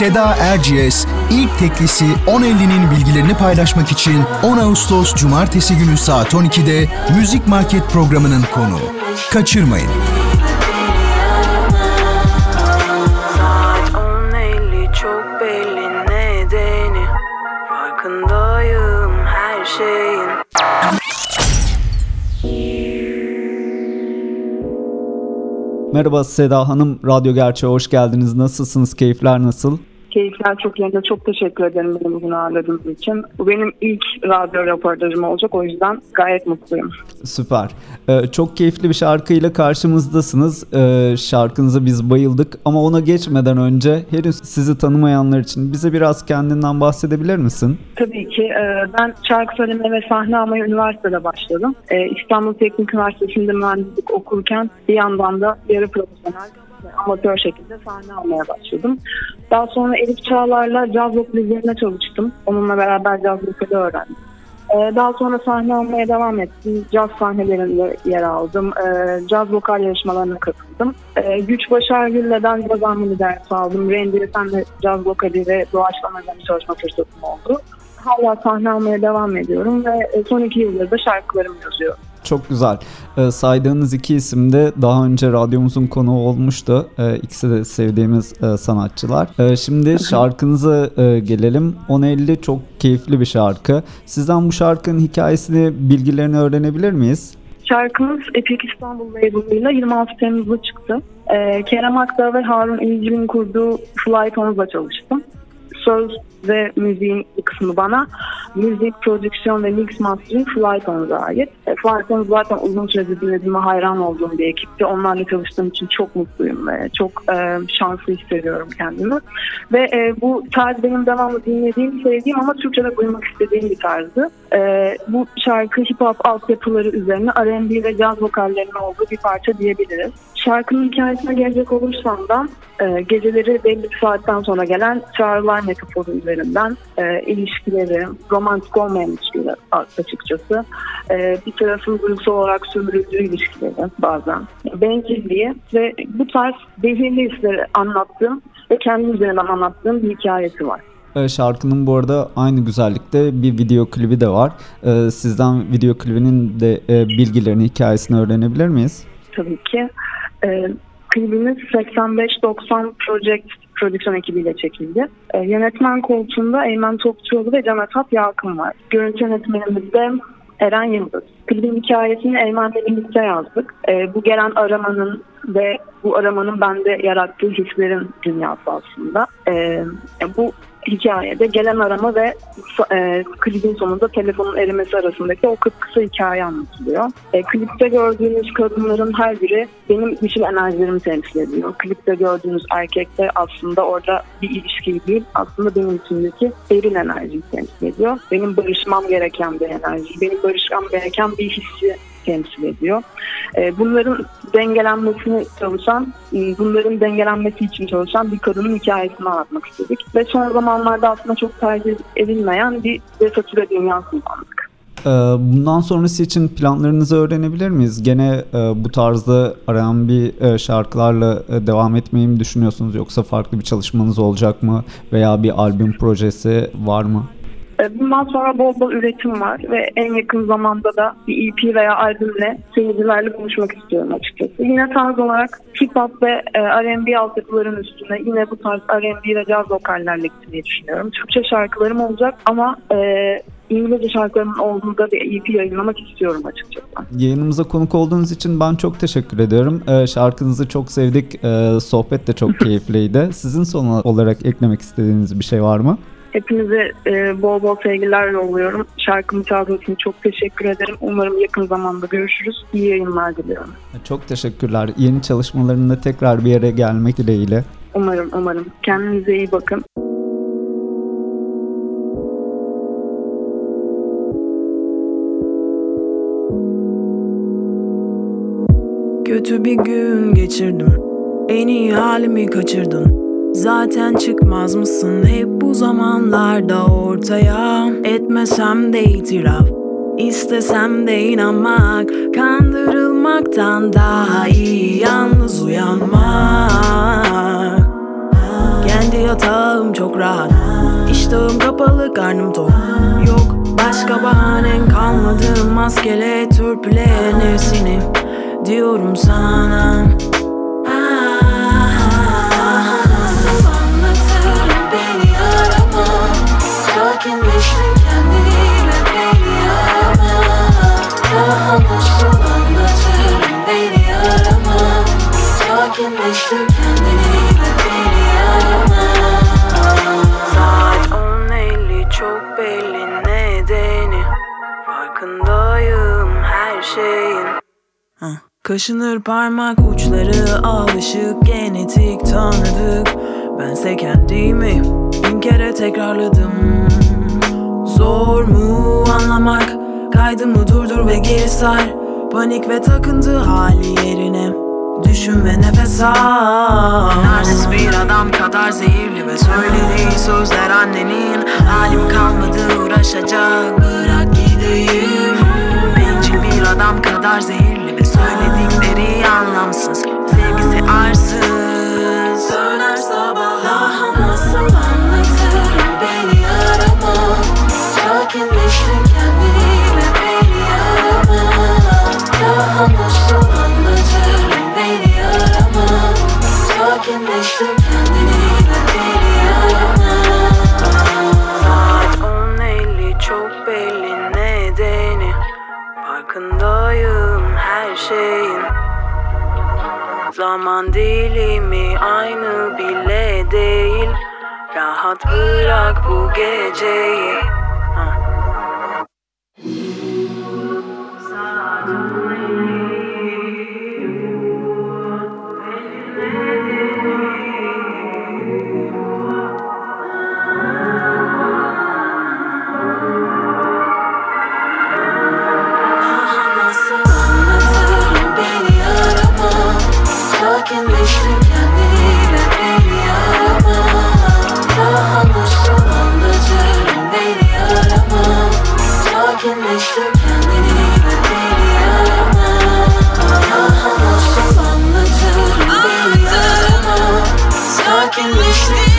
Seda Erciyes ilk teklisi 10.50'nin bilgilerini paylaşmak için 10 Ağustos Cumartesi günü saat 12'de Müzik Market programının konuğu. Kaçırmayın. Merhaba Seda Hanım, Radyo Gerçeğe hoş geldiniz. Nasılsınız? Keyifler nasıl? Keyifler çok yerinde. Çok teşekkür ederim beni bugün ağırladığınız için. Bu benim ilk radyo röportajım olacak. O yüzden gayet mutluyum. Süper. Ee, çok keyifli bir şarkıyla karşımızdasınız. Ee, şarkınıza biz bayıldık. Ama ona geçmeden önce henüz sizi tanımayanlar için bize biraz kendinden bahsedebilir misin? Tabii ki. E, ben şarkı söyleme ve sahne almaya üniversitede başladım. E, İstanbul Teknik Üniversitesi'nde mühendislik okurken bir yandan da yarı profesyonel amatör şekilde sahne almaya başladım. Daha sonra Elif Çağlar'la caz vokalizlerine çalıştım. Onunla beraber caz vokali öğrendim. Ee, daha sonra sahne almaya devam ettim. Caz sahnelerinde yer aldım. Ee, caz vokal yarışmalarına katıldım. Ee, Güç Başar Gülle'den caz harmoni dersi aldım. Randy Sen'le caz vokali ve doğaçlama çalışma fırsatım oldu. Hala sahne almaya devam ediyorum ve son iki yıldır da şarkılarımı yazıyorum. Çok güzel. E, saydığınız iki isim de daha önce radyomuzun konuğu olmuştu. E, ikisi de sevdiğimiz e, sanatçılar. E, şimdi şarkınıza e, gelelim. 1050 çok keyifli bir şarkı. Sizden bu şarkının hikayesini, bilgilerini öğrenebilir miyiz? Şarkımız Epic İstanbul label'ıyla 26 Temmuz'da çıktı. Ee, Kerem Akdağ ve Harun İlgil'in kurduğu Fly Tones'la çalıştım. Söz ve müziğin bir kısmı bana. Müzik, prodüksiyon ve mix mastering Flyton'a ait. E, Flyton zaten uzun süredir dinlediğime hayran olduğum bir ekipti. Onlarla çalıştığım için çok mutluyum ve çok e, şanslı hissediyorum kendimi. Ve e, bu tarz benim devamlı dinlediğim, sevdiğim ama Türkçe'de duymak istediğim bir tarzdı. E, bu şarkı hip hop altyapıları üzerine R&B ve caz vokallerinin olduğu bir parça diyebiliriz. Şarkının hikayesine gelecek olursam da e, geceleri belli bir saatten sonra gelen çağrılar metaforu üzerinden e, ilişkileri, romantik olmayan ilişkiler açıkçası. E, bir tarafın duygusal olarak sömürüldüğü ilişkileri bazen. Bencilliği ve bu tarz zehirli hisleri anlattığım ve kendi üzerinden anlattığım bir hikayesi var. E, şarkının bu arada aynı güzellikte bir video klibi de var. E, sizden video klibinin de e, bilgilerini, hikayesini öğrenebilir miyiz? Tabii ki. Klibimiz 85-90 Project prodüksiyon ekibiyle çekildi. E, yönetmen koltuğunda Eymen Topçuoğlu ve Can Atat Yakın var. Görüntü yönetmenimiz de Eren Yıldız. Klibin hikayesini Eymen'le birlikte yazdık. E, bu gelen aramanın ve bu aramanın bende yarattığı hislerin dünyası aslında. E, bu hikayede gelen arama ve e, klibin sonunda telefonun erimesi arasındaki o kısa hikaye anlatılıyor. E, klipte gördüğünüz kadınların her biri benim dişil enerjilerimi temsil ediyor. Klipte gördüğünüz erkek de aslında orada bir ilişki değil, aslında benim içindeki eril enerjiyi temsil ediyor. Benim barışmam gereken bir enerji, benim barışmam gereken bir hissi temsil ediyor. E, bunların dengelenmesini çalışan, e, bunların dengelenmesi için çalışan bir kadının hikayesini anlatmak istedik. Ve son zamanlarda aslında çok tercih edilmeyen bir desatüre dünyası kullandık. E, bundan sonrası için planlarınızı öğrenebilir miyiz? Gene bu tarzda arayan bir şarkılarla devam etmeyi mi düşünüyorsunuz yoksa farklı bir çalışmanız olacak mı veya bir albüm projesi var mı? E, bundan sonra bol bol üretim var ve en yakın zamanda da bir EP veya albümle seyircilerle konuşmak istiyorum açıkçası. Yine tarz olarak hip hop ve e, R&B altyapıların üstüne yine bu tarz R&B ve caz vokallerle gitmeyi düşünüyorum. Türkçe şarkılarım olacak ama e, İngilizce şarkılarımın olduğu da bir EP yayınlamak istiyorum açıkçası. Yayınımıza konuk olduğunuz için ben çok teşekkür ediyorum. Ee, şarkınızı çok sevdik. Ee, sohbet de çok keyifliydi. Sizin son olarak eklemek istediğiniz bir şey var mı? Hepinize e, bol bol sevgiler yolluyorum. Şarkımı çaldığınız için çok teşekkür ederim. Umarım yakın zamanda görüşürüz. İyi yayınlar diliyorum. Çok teşekkürler. Yeni çalışmalarında tekrar bir yere gelmek dileğiyle. Umarım, umarım. Kendinize iyi bakın. Kötü bir gün geçirdim. En iyi halimi kaçırdın. Zaten çıkmaz mısın hep bu zamanlarda ortaya? Etmesem de itiraf İstesem de inanmak. Kandırılmaktan daha iyi yalnız uyanmak. Kendi yatağım çok rahat İştahım kapalı karnım tok. Yok başka bahanen kalmadı Maskele törpüle nefsini Diyorum sana Kaşınır parmak uçları alışık genetik tanıdık. Bense kendimi bin kere tekrarladım. Zor mu anlamak? Kaydımı durdur ve geri sar. Panik ve takıntı hali yerine Düşün ve nefes al. Narsist bir adam kadar zehirli ve söylediği sözler annenin. Halim kalmadı uğraşacak bırak gideyim. Bencil bir adam kadar zehirli söyledikleri anlamsız Sevgisi arsız. Söner Zaman dilimi aynı bile değil Rahat bırak bu geceyi Ha. Wish